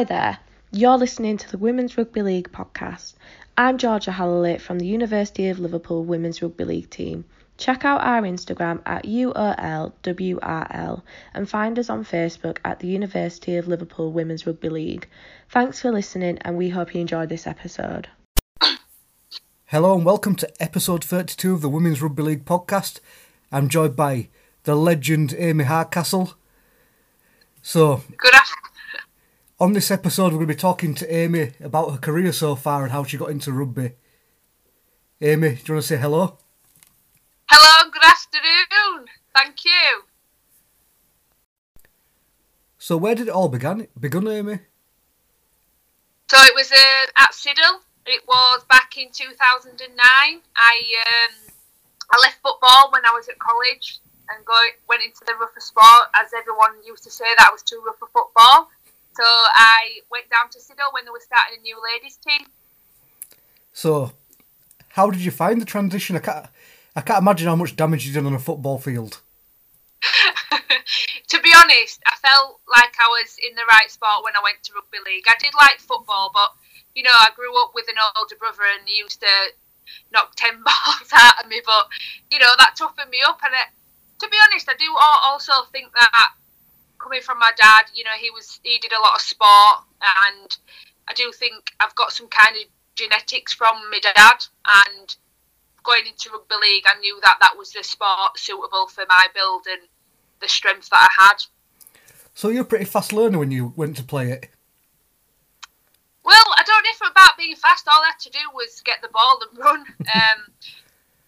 Hi there, you're listening to the Women's Rugby League podcast. I'm Georgia Halloway from the University of Liverpool Women's Rugby League team. Check out our Instagram at UOLWRL and find us on Facebook at the University of Liverpool Women's Rugby League. Thanks for listening and we hope you enjoyed this episode. Hello and welcome to episode 32 of the Women's Rugby League podcast. I'm joined by the legend Amy Hardcastle. So, Good afternoon. On this episode, we're going to be talking to Amy about her career so far and how she got into rugby. Amy, do you want to say hello? Hello, good afternoon. Thank you. So, where did it all begin? Begun, Amy? So it was uh, at Siddal. It was back in 2009. I um, I left football when I was at college and go, went into the rougher sport, as everyone used to say that I was too rough for football. So I went down to Siddal when they were starting a new ladies team. So, how did you find the transition? I can't, I can't imagine how much damage you did on a football field. to be honest, I felt like I was in the right spot when I went to rugby league. I did like football, but you know, I grew up with an older brother and he used to knock ten balls out of me. But you know, that toughened me up. And it, to be honest, I do also think that coming from my dad, you know, he was he did a lot of sport, and I do think I've got some kind of genetics from my dad and. Going into rugby league, I knew that that was the sport suitable for my build and the strength that I had. So, you're a pretty fast learner when you went to play it. Well, I don't know if about being fast. All I had to do was get the ball and run. Um,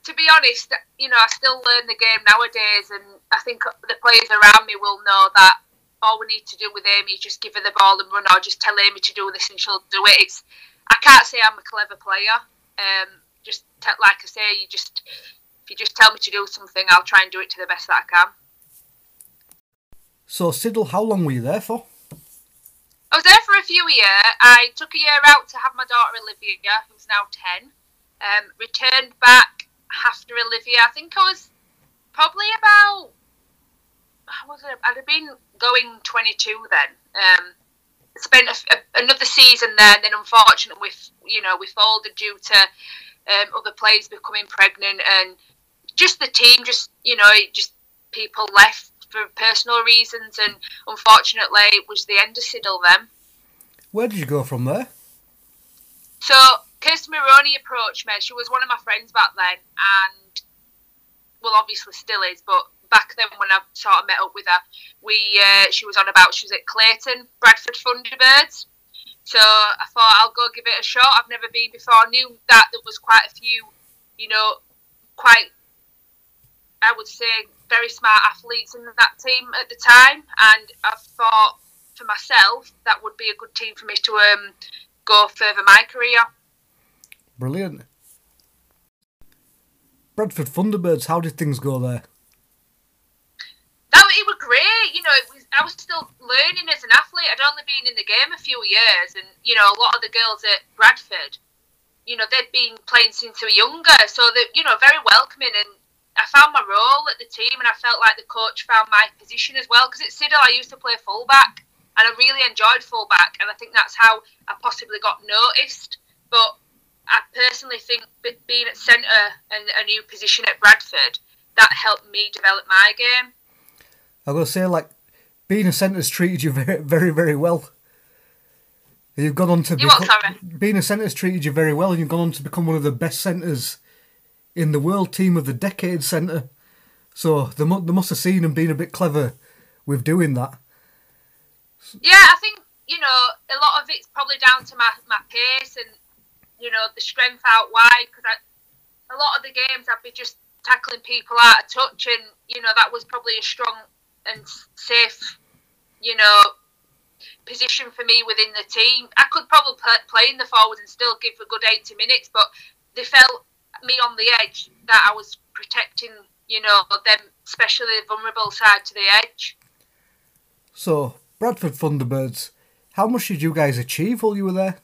to be honest, you know, I still learn the game nowadays, and I think the players around me will know that all we need to do with Amy is just give her the ball and run, or just tell Amy to do this and she'll do it. It's I can't say I'm a clever player. Um, just te- like I say, you just if you just tell me to do something, I'll try and do it to the best that I can. So, Siddal, how long were you there for? I was there for a few years. I took a year out to have my daughter Olivia, who's now 10. Um, returned back after Olivia. I think I was probably about, how was it? I'd have been going 22 then. Um, spent a, a, another season there, and then unfortunately, with you know, we folded due to um, other players becoming pregnant, and just the team, just you know, just people left for personal reasons, and unfortunately, it was the end of Siddal then. Where did you go from there? So Kirsty Maroney approached me. She was one of my friends back then, and well, obviously still is, but back then when I sort of met up with her, we uh, she was on about she was at Clayton, Bradford Thunderbirds. So I thought I'll go give it a shot. I've never been before. I knew that there was quite a few, you know, quite I would say very smart athletes in that team at the time, and I thought for myself that would be a good team for me to um, go further my career. Brilliant. Bradford Thunderbirds, how did things go there? That it was great. You know, it was. I was still learning as an athlete. I'd only been in the game a few years, and you know, a lot of the girls at Bradford, you know, they'd been playing since they were younger, so they, you know, very welcoming. And I found my role at the team, and I felt like the coach found my position as well. Because at Siddal, I used to play fullback, and I really enjoyed fullback, and I think that's how I possibly got noticed. But I personally think being at centre and a new position at Bradford that helped me develop my game. I'm going to say, like, being a centre's treated you very, very, very well. You've gone on to You what, become, being a centre's treated you very well, and you've gone on to become one of the best centres in the world team of the decade centre. So they, mu- they must have seen and been a bit clever with doing that. Yeah, I think you know a lot of it's probably down to my, my pace and you know the strength out wide because a lot of the games I'd be just tackling people out of touch and you know that was probably a strong and safe you know position for me within the team. I could probably play, in the forward and still give a good eighty minutes, but they felt me on the edge that I was protecting you know them, especially the vulnerable side to the edge. So, Bradford Thunderbirds, how much did you guys achieve while you were there?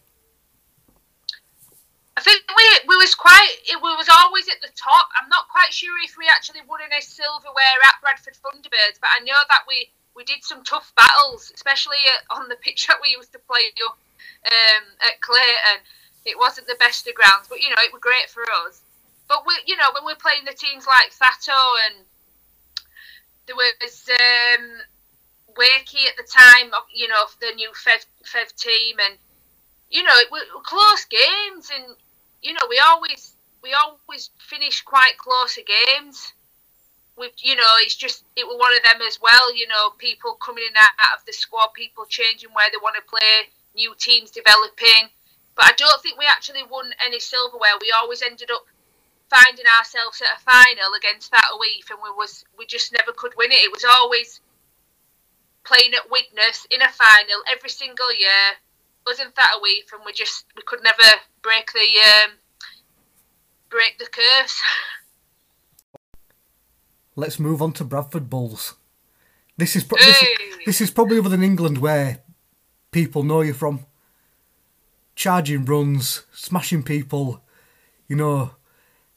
I think we, we was quite it we was always at the top. I'm not quite sure if we actually won any silverware at Bradford Thunderbirds, but I know that we we did some tough battles, especially on the pitch that we used to play um, at Clayton. It wasn't the best of grounds, but you know it was great for us. But we, you know, when we're playing the teams like Thatto and there was um, Wakey at the time, you know, the new Fev, Fev team, and you know, it were close games, and you know, we always we always finish quite close to games. With you know, it's just it was one of them as well. You know, people coming in out of the squad, people changing where they want to play, new teams developing. But I don't think we actually won any silverware. We always ended up finding ourselves at a final against Thatto Heath, and we was we just never could win it. It was always playing at Widnes in a final every single year. Wasn't Thatto Heath, and we just we could never break the um, break the curse. Let's move on to Bradford Bulls. This is, pro- this, is this is probably other than England where people know you from. Charging runs, smashing people, you know,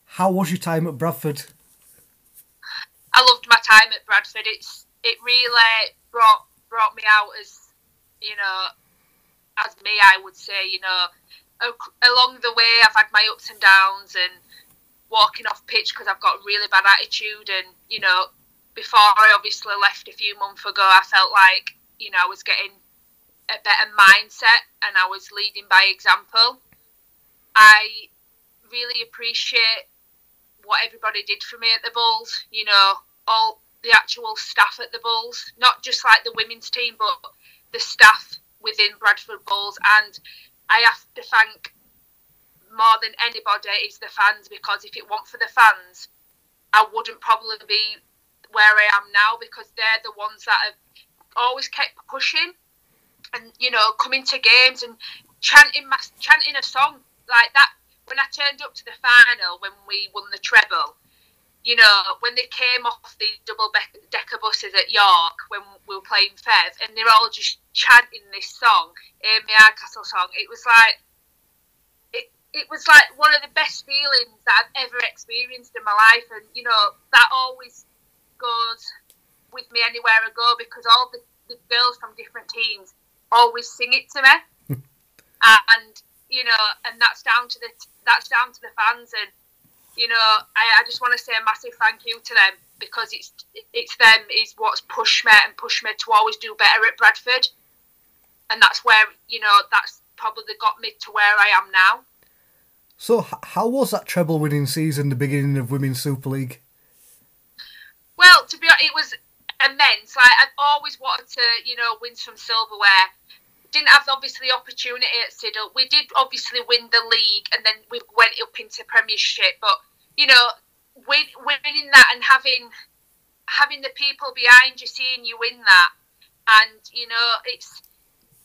how was your time at Bradford? I loved my time at Bradford. It's it really brought brought me out as you know as me. I would say you know along the way I've had my ups and downs and walking off pitch because I've got a really bad attitude and you know before I obviously left a few months ago I felt like you know I was getting a better mindset and I was leading by example. I really appreciate what everybody did for me at the Bulls. You know, all the actual staff at the Bulls, not just like the women's team, but the staff within Bradford Bulls. And I have to thank more than anybody is the fans because if it weren't for the fans, I wouldn't probably be where I am now because they're the ones that have always kept pushing and you know coming to games and chanting my, chanting a song like that when I turned up to the final when we won the treble, you know, when they came off the double decker buses at York when we were playing Fev, and they're all just chanting this song, Amy Hardcastle song, it was like, it, it was like one of the best feelings that I've ever experienced in my life, and you know, that always goes with me anywhere I go because all the, the girls from different teams always sing it to me. and you know, and that's down to the that's down to the fans, and you know, I, I just want to say a massive thank you to them because it's it's them is what's pushed me and pushed me to always do better at Bradford, and that's where you know that's probably got me to where I am now. So, how was that treble winning season, the beginning of Women's Super League? Well, to be honest, it was immense. Like I've always wanted to, you know, win some silverware didn't have obviously the opportunity at Siddal. We did obviously win the league, and then we went up into Premiership. But you know, win, winning that and having having the people behind you seeing you win that, and you know, it's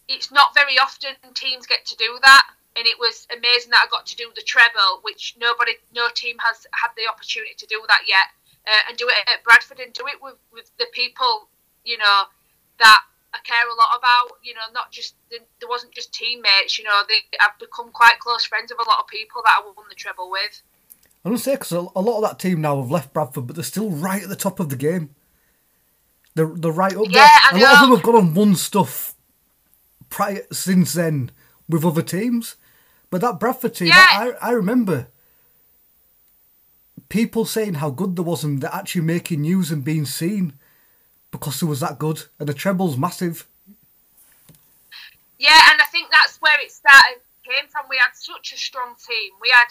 it's not very often teams get to do that. And it was amazing that I got to do the treble, which nobody, no team has had the opportunity to do that yet, uh, and do it at Bradford and do it with, with the people, you know, that I care a lot about. You know, not just there wasn't just teammates. You know, they, I've become quite close friends with a lot of people that I won the treble with. I to say because a lot of that team now have left Bradford, but they're still right at the top of the game. They're they're right up yeah, there. A lot of them have gone on won stuff prior since then with other teams, but that Bradford team, yeah. I I remember people saying how good there was and they're actually making news and being seen because it was that good, and the treble's massive. Yeah, and I think that's where it started came from. We had such a strong team. We had,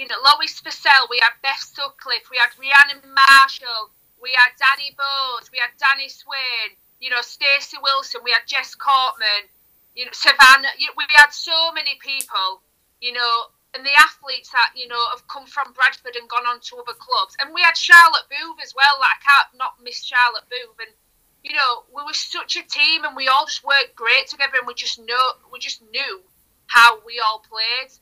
you know, Lois Forsell, we had Beth Sutcliffe, we had Rhiannon Marshall, we had Danny Bowes, we had Danny Swain, you know, Stacey Wilson, we had Jess Courtman, you know, Savannah. We had so many people, you know, and the athletes that you know have come from Bradford and gone on to other clubs. And we had Charlotte Booth as well. Like I can't not miss Charlotte Booth. And you know we were such a team, and we all just worked great together. And we just know we just knew how we all played.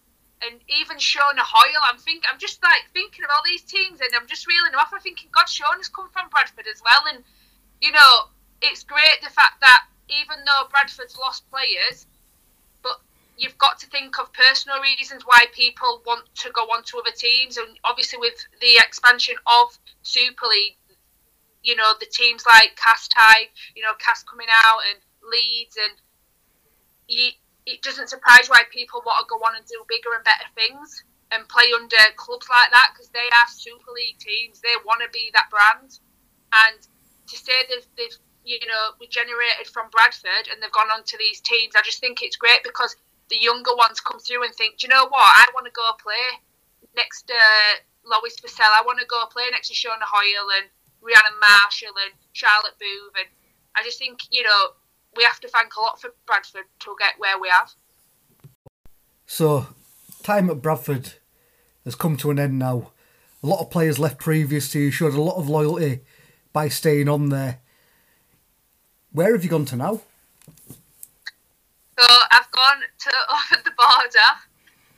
And even Shona Hoyle, I'm think I'm just like thinking of all these teams, and I'm just reeling them off. I'm thinking, God, Shona's come from Bradford as well, and you know it's great the fact that even though Bradford's lost players, but you've got to think of personal reasons why people want to go on to other teams, and obviously with the expansion of Super League, you know the teams like Cast High, you know Cast coming out and Leeds, and you, it doesn't surprise why people want to go on and do bigger and better things and play under clubs like that because they are Super League teams. They want to be that brand, and to say they've, they've you know regenerated from Bradford and they've gone on to these teams, I just think it's great because the younger ones come through and think, do you know what? I want to go play next to Lois Forsell. I want to go play next to Shona Hoyle and Rhiannon Marshall and Charlotte Booth. And I just think, you know, we have to thank a lot for Bradford to get where we have. So, time at Bradford has come to an end now. A lot of players left previous to you, showed a lot of loyalty by staying on there. Where have you gone to now? So I've gone to over the border.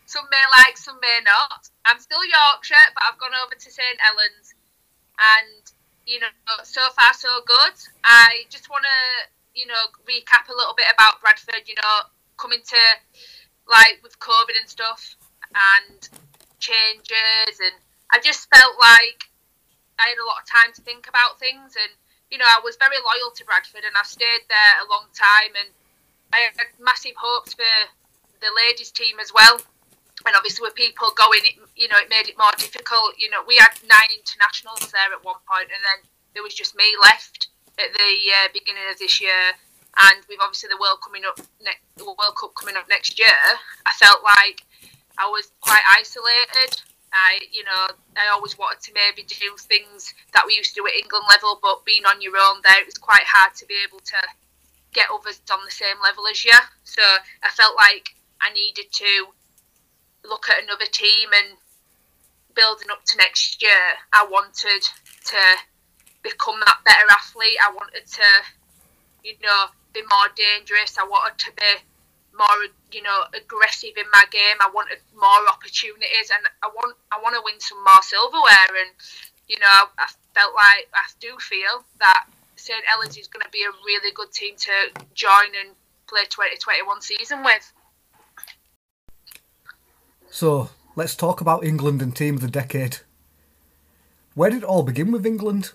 Some may like, some may not. I'm still Yorkshire, but I've gone over to St Helens, and you know, so far so good. I just want to, you know, recap a little bit about Bradford. You know, coming to like with COVID and stuff, and changes, and I just felt like I had a lot of time to think about things, and you know, I was very loyal to Bradford, and I stayed there a long time, and I had massive hopes for the ladies' team as well. And obviously, with people going, it, you know, it made it more difficult. You know, we had nine internationals there at one point, and then there was just me left at the uh, beginning of this year. And with obviously the World coming up, ne- the World Cup coming up next year, I felt like I was quite isolated. I, you know, I always wanted to maybe do things that we used to do at England level, but being on your own there, it was quite hard to be able to get others on the same level as you. So I felt like I needed to look at another team and building up to next year. I wanted to become that better athlete. I wanted to, you know, be more dangerous. I wanted to be more, you know, aggressive in my game. I wanted more opportunities, and I want, I want to win some more silverware. And you know, I, I felt like I do feel that St Helens is going to be a really good team to join and play 2021 season with. So let's talk about England and team of the decade. Where did it all begin with England?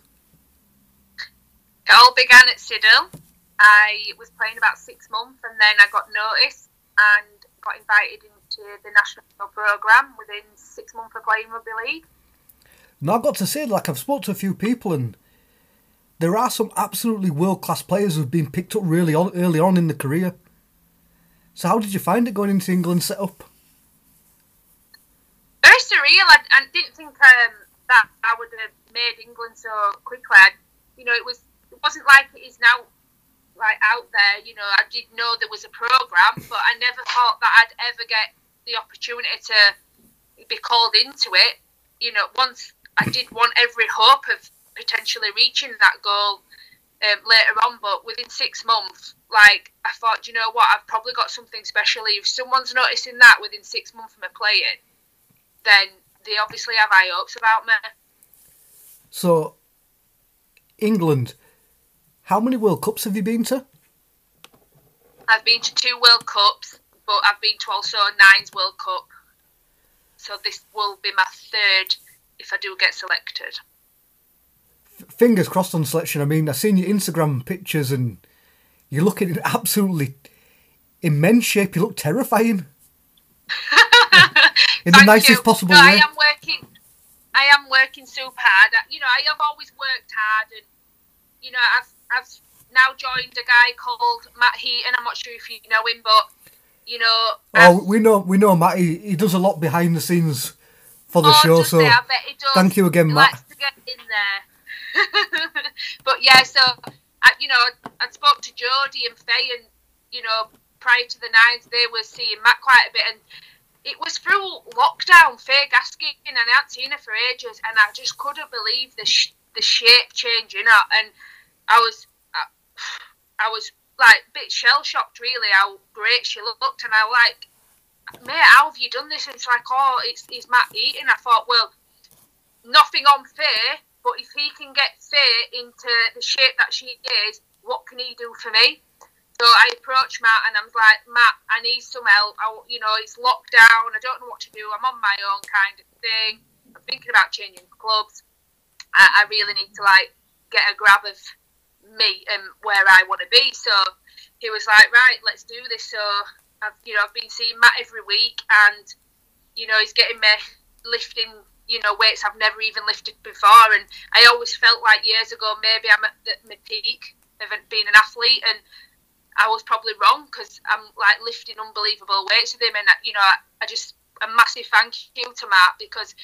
It all began at Siddal. I was playing about six months and then I got noticed and got invited into the national programme within six months of playing rugby league. Now I've got to say, like I've spoke to a few people and there are some absolutely world class players who've been picked up really on, early on in the career. So how did you find it going into England setup? Very surreal. I, I didn't think um, that I would have made England so quickly. I, you know, it was wasn't like it is now, like out there. You know, I did know there was a program, but I never thought that I'd ever get the opportunity to be called into it. You know, once I did want every hope of potentially reaching that goal um, later on. But within six months, like I thought, you know what, I've probably got something special. If someone's noticing that within six months of me playing, then they obviously have high hopes about me. So, England, how many World Cups have you been to? I've been to two World Cups, but I've been to also Nines World Cup. So this will be my third if I do get selected fingers crossed on selection. I mean, I've seen your Instagram pictures and you're looking absolutely immense shape. You look terrifying. in the nicest you. possible no, way. I am working. I am working super hard. You know, I have always worked hard, and you know, I've I've now joined a guy called Matt Heaton. I'm not sure if you know him, but you know. Oh, we know we know Matt. He, he does a lot behind the scenes for the oh, show. So thank you again, he Matt. in there. but yeah, so I, you know, I spoke to Jodie and Faye, and you know, prior to the nines, they were seeing Matt quite a bit, and it was through lockdown. Faye Gaskin, and I hadn't seen her for ages, and I just couldn't believe the sh- the shape change in her, and I was, I, I was like a bit shell shocked, really, how great she looked, and I like. Mate, how have you done this? And it's like, oh, it's, it's Matt Heaton. I thought, well, nothing on Faye, but if he can get Faye into the shape that she is, what can he do for me? So I approached Matt and I was like, Matt, I need some help. I, you know, it's locked down. I don't know what to do. I'm on my own kind of thing. I'm thinking about changing clubs. I, I really need to like get a grab of me and where I want to be. So he was like, right, let's do this. So I've you know I've been seeing Matt every week, and you know he's getting me lifting you know weights I've never even lifted before, and I always felt like years ago maybe I'm at my peak of being an athlete, and I was probably wrong because I'm like lifting unbelievable weights with him, and you know I, I just a massive thank you to Matt because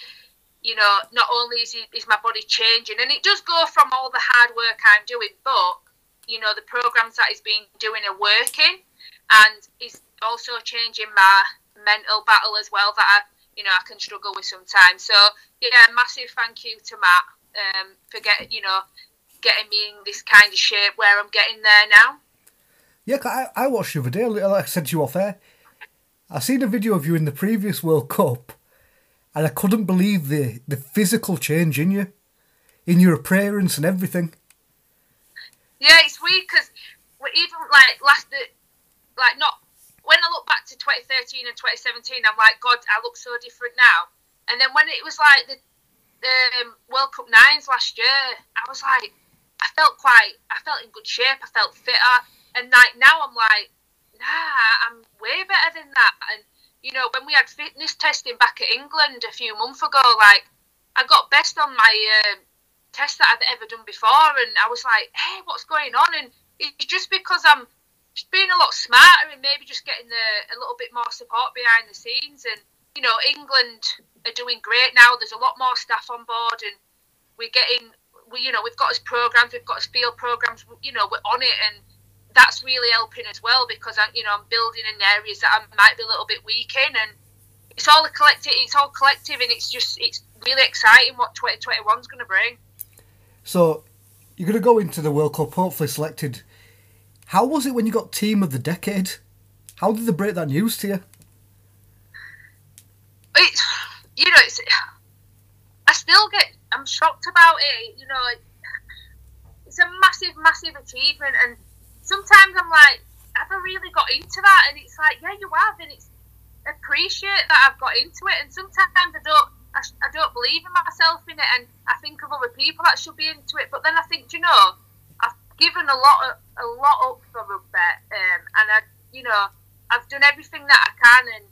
you know, not only is, he, is my body changing, and it does go from all the hard work I'm doing, but you know, the programs that he's been doing are working, and he's also changing my mental battle as well that I, you know, I can struggle with sometimes. So yeah, massive thank you to Matt um, for getting, you know, getting me in this kind of shape where I'm getting there now. Yeah, I, I watched you the other day, like I said to you off air. I seen a video of you in the previous World Cup and I couldn't believe the the physical change in you, in your appearance and everything. Yeah, it's weird because even like last, like not when I look back to 2013 and 2017, I'm like, God, I look so different now. And then when it was like the, the um, World Cup nines last year, I was like, I felt quite, I felt in good shape. I felt fitter. And like now, I'm like, nah, I'm way better than that. And you know, when we had fitness testing back at England a few months ago, like I got best on my uh, test that I'd ever done before, and I was like, hey, what's going on? And it's just because I'm just being a lot smarter and maybe just getting the, a little bit more support behind the scenes. And you know, England are doing great now. There's a lot more staff on board, and we're getting, we you know, we've got us programs, we've got us field programs. You know, we're on it, and that's really helping as well because I, you know I'm building in areas that I might be a little bit weak in, and it's all a collective. It's all collective, and it's just it's really exciting what 2021 is going to bring. So you're going to go into the World Cup, hopefully selected. How was it when you got Team of the Decade? How did they break that news to you? It's you know it's. I still get. I'm shocked about it. You know, it's a massive, massive achievement, and sometimes I'm like, have I really got into that? And it's like, yeah, you have, and it's appreciate that I've got into it. And sometimes I don't, I, I don't believe in myself in it, and I think of other people that should be into it. But then I think, you know, I've given a lot, of, a lot up for rugby, um, and I, you know, I've done everything that I can, and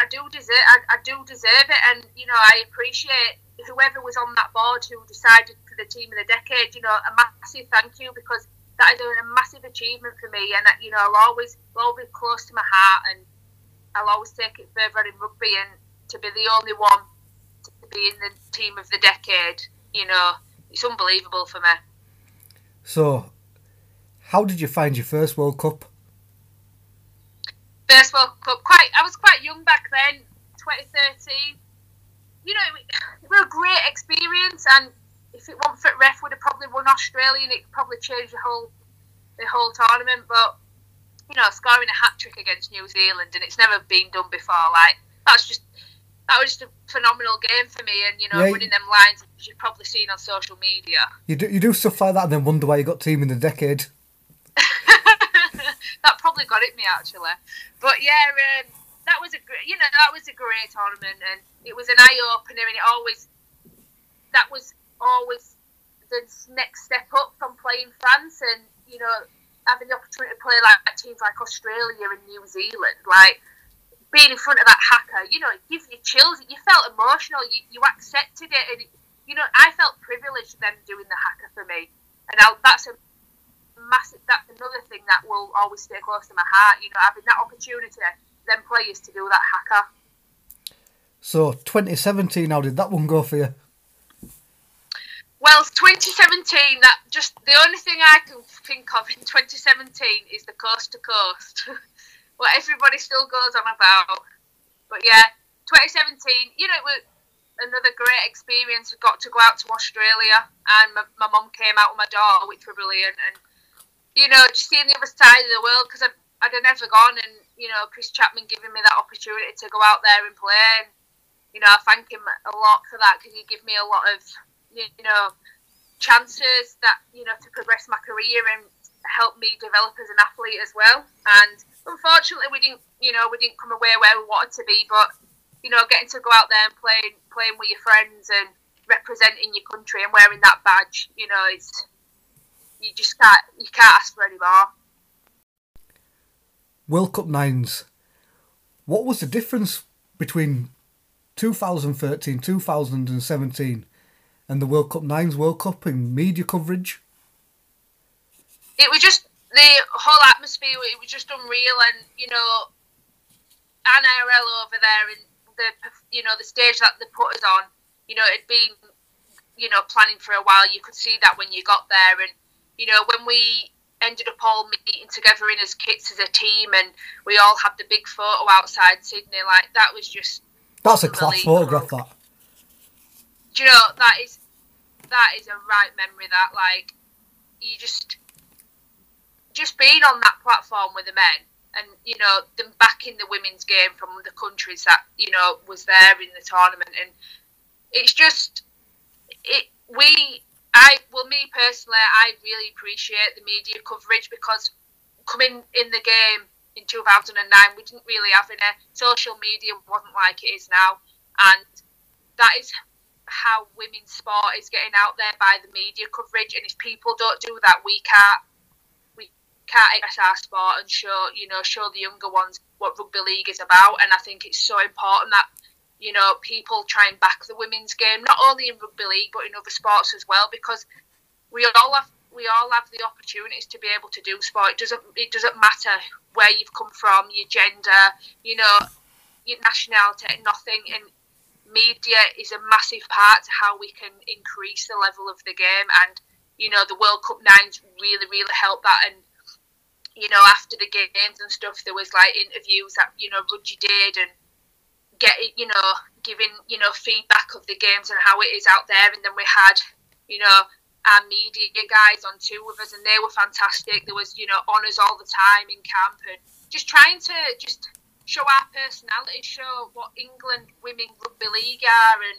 I do deserve, I, I do deserve it, and you know, I appreciate whoever was on that board who decided for the team of the decade. You know, a massive thank you because that is a massive achievement for me, and that you know I'll always will be close to my heart, and I'll always take it further in rugby, and to be the only one to be in the team of the decade, you know, it's unbelievable for me. So, how did you find your first World Cup? First World Cup, quite. I was quite young back then, 2013. You know, it was a great experience, and if it wasn't for ref, would have probably won Australia, and it probably changed the whole the whole tournament. But you know, scoring a hat trick against New Zealand, and it's never been done before. Like that's just that was just a phenomenal game for me, and you know, yeah, winning them lines you've probably seen on social media. You do you do stuff like that, and then wonder why you got team in the decade. that probably got it me actually, but yeah, um, that was a great, you know, that was a great tournament, and it was an eye opener, and it always that was always the next step up from playing France and, you know, having the opportunity to play like teams like Australia and New Zealand, like being in front of that haka, you know, it gives you chills. You felt emotional. You, you accepted it, and you know, I felt privileged them doing the haka for me, and I, that's a massive. That's another thing that will always stay close to my heart. You know, having that opportunity, them players to do that haka. So, 2017, how did that one go for you? Well, 2017. That just the only thing I can think of in 2017 is the coast to coast. what everybody still goes on about. But yeah, 2017. You know, it was another great experience. I got to go out to Australia, and my, my mum came out with my daughter, which were brilliant. And you know, just seeing the other side of the world because I'd, I'd never gone, and you know, Chris Chapman giving me that opportunity to go out there and play. And, you know, I thank him a lot for that because he gave me a lot of you know, chances that, you know, to progress my career and help me develop as an athlete as well. And unfortunately, we didn't, you know, we didn't come away where we wanted to be. But you know, getting to go out there and playing, playing with your friends and representing your country and wearing that badge. You know, it's you just can't you can't ask for any more. World Cup nines. What was the difference between 2013, 2017, and the World Cup nines World Cup and media coverage? It was just the whole atmosphere. It was just unreal, and you know, NRL over there and the you know the stage that they put us on. You know, it'd been you know planning for a while. You could see that when you got there, and you know when we ended up all meeting together in as kits as a team, and we all had the big photo outside Sydney. Like that was just that's a class photograph. That do you know that is that is a right memory. That like you just just being on that platform with the men and you know them backing the women's game from the countries that you know was there in the tournament and it's just it we I well me personally I really appreciate the media coverage because coming in the game in 2009 we didn't really have any social media wasn't like it is now and that is how women's sport is getting out there by the media coverage and if people don't do that we can't we can't express our sport and show you know show the younger ones what rugby league is about. And I think it's so important that you know people try and back the women's game not only in rugby league but in other sports as well because we all have we all have the opportunities to be able to do sport. It doesn't it doesn't matter where you've come from your gender you know your nationality nothing. And media is a massive part to how we can increase the level of the game and you know the World Cup nines really really help that and you know, after the games and stuff, there was like interviews that you know Rudgy did and get you know giving you know feedback of the games and how it is out there. And then we had you know our media guys on two with us, and they were fantastic. There was you know honours all the time in camp and just trying to just show our personality, show what England women rugby league are, and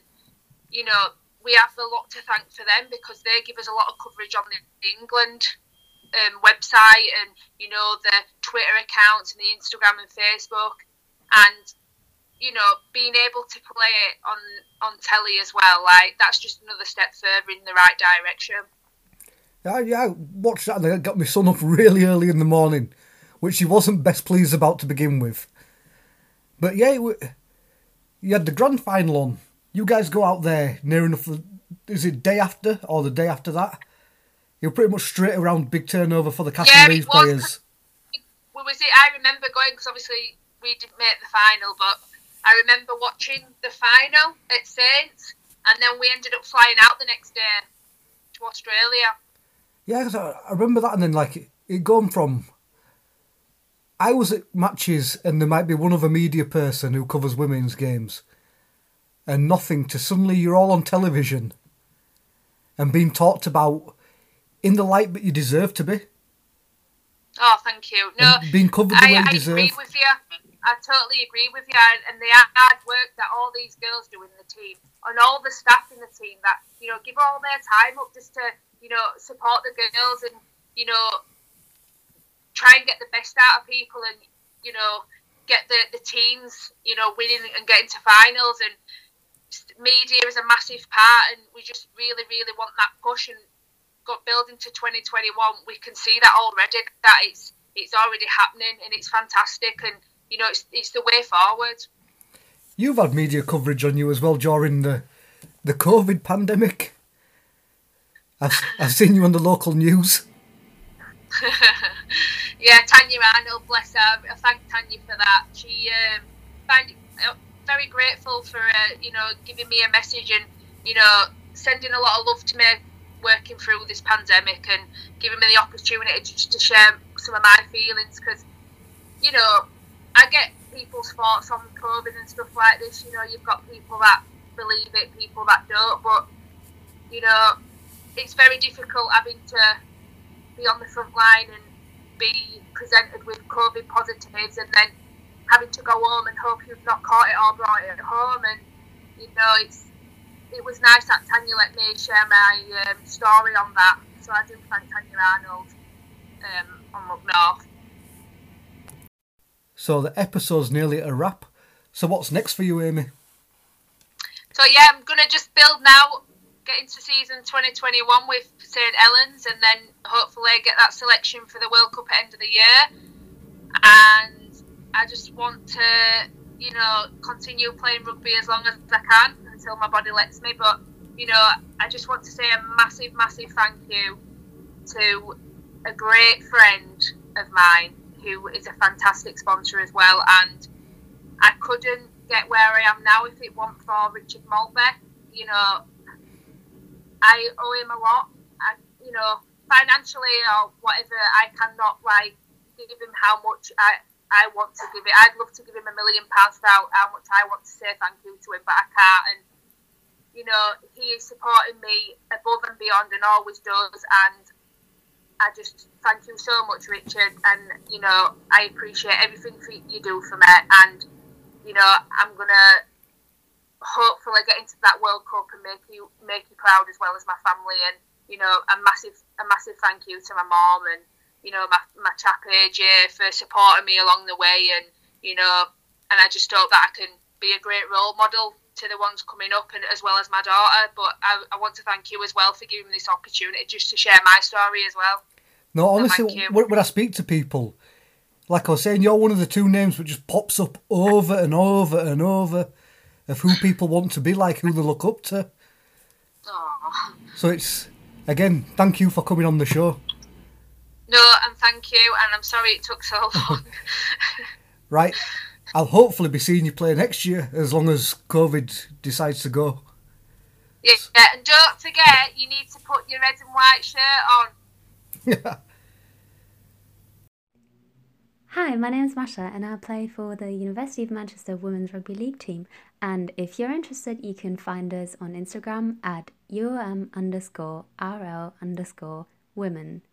you know we have a lot to thank for them because they give us a lot of coverage on the England um, website and you know the Twitter accounts and the Instagram and Facebook, and you know being able to play it on on telly as well. Like that's just another step further in the right direction. Yeah, yeah, I watched that it got my son up really early in the morning, which he wasn't best pleased about to begin with. But yeah, you had the grand final on. You guys go out there near enough. Is it day after or the day after that? You're pretty much straight around big turnover for the Castle yeah, Leeds players. Well, was it? I remember going because obviously we didn't make the final, but I remember watching the final at Saints, and then we ended up flying out the next day to Australia. Yeah, cause I, I remember that, and then like it, it gone from. I was at matches, and there might be one other media person who covers women's games, and nothing to suddenly you're all on television, and being talked about in the light that you deserve to be. Oh, thank you. No, and being covered the I, way you I deserve. agree with you. I totally agree with you. And the hard work that all these girls do in the team, and all the staff in the team that you know give all their time up just to you know support the girls and you know try and get the best out of people and you know get the the teams you know winning and getting to finals and media is a massive part and we just really really want that push and got building to 2021, we can see that already that it's it's already happening and it's fantastic and you know it's it's the way forward. You've had media coverage on you as well during the the COVID pandemic. I've, I've seen you on the local news. yeah, Tanya Arnold, bless her. I thank Tanya for that. She um, find uh, very grateful for uh, you know giving me a message and you know sending a lot of love to me working through this pandemic and giving me the opportunity to share some of my feelings because, you know, I get people's thoughts on COVID and stuff like this. You know, you've got people that believe it, people that don't, but, you know, it's very difficult having to be on the front line and be presented with COVID positives and then having to go home and hope you've not caught it or brought it home. And, you know, it's it was nice that Tanya let me share my um, story on that. So I do thank Tanya Arnold um, on Look North. So the episode's nearly a wrap. So what's next for you, Amy? So yeah, I'm gonna just build now get into season 2021 with St Helens, and then hopefully get that selection for the World Cup at end of the year. And I just want to, you know, continue playing rugby as long as I can until my body lets me. But you know, I just want to say a massive, massive thank you to a great friend of mine who is a fantastic sponsor as well. And I couldn't get where I am now if it weren't for Richard Maltby. You know, I owe him a lot. I, you know, financially or whatever, I cannot like give him how much I I want to give it. I'd love to give him a million pounds for how, how much I want to say thank you to him, but I can't. And you know, he is supporting me above and beyond, and always does. And I just thank you so much, Richard. And you know, I appreciate everything you do for me. And you know, I'm gonna hopefully get into that World Cup and make you make you proud as well as my family. And you know, a massive a massive thank you to my mom and you know my my chap AJ for supporting me along the way. And you know, and I just hope that I can be a great role model to the ones coming up and as well as my daughter. But I, I want to thank you as well for giving me this opportunity just to share my story as well. No, honestly, so when I speak to people, like I was saying, you're one of the two names that just pops up over and over and over of who people want to be like, who they look up to. Aww. So it's again, thank you for coming on the show. No, and thank you, and I'm sorry it took so long. right, I'll hopefully be seeing you play next year as long as COVID decides to go. Yeah, and don't forget, you need to put your red and white shirt on. Yeah. Hi, my name is Masha and I play for the University of Manchester Women's Rugby League team. And if you're interested, you can find us on Instagram at UOM underscore RL underscore women.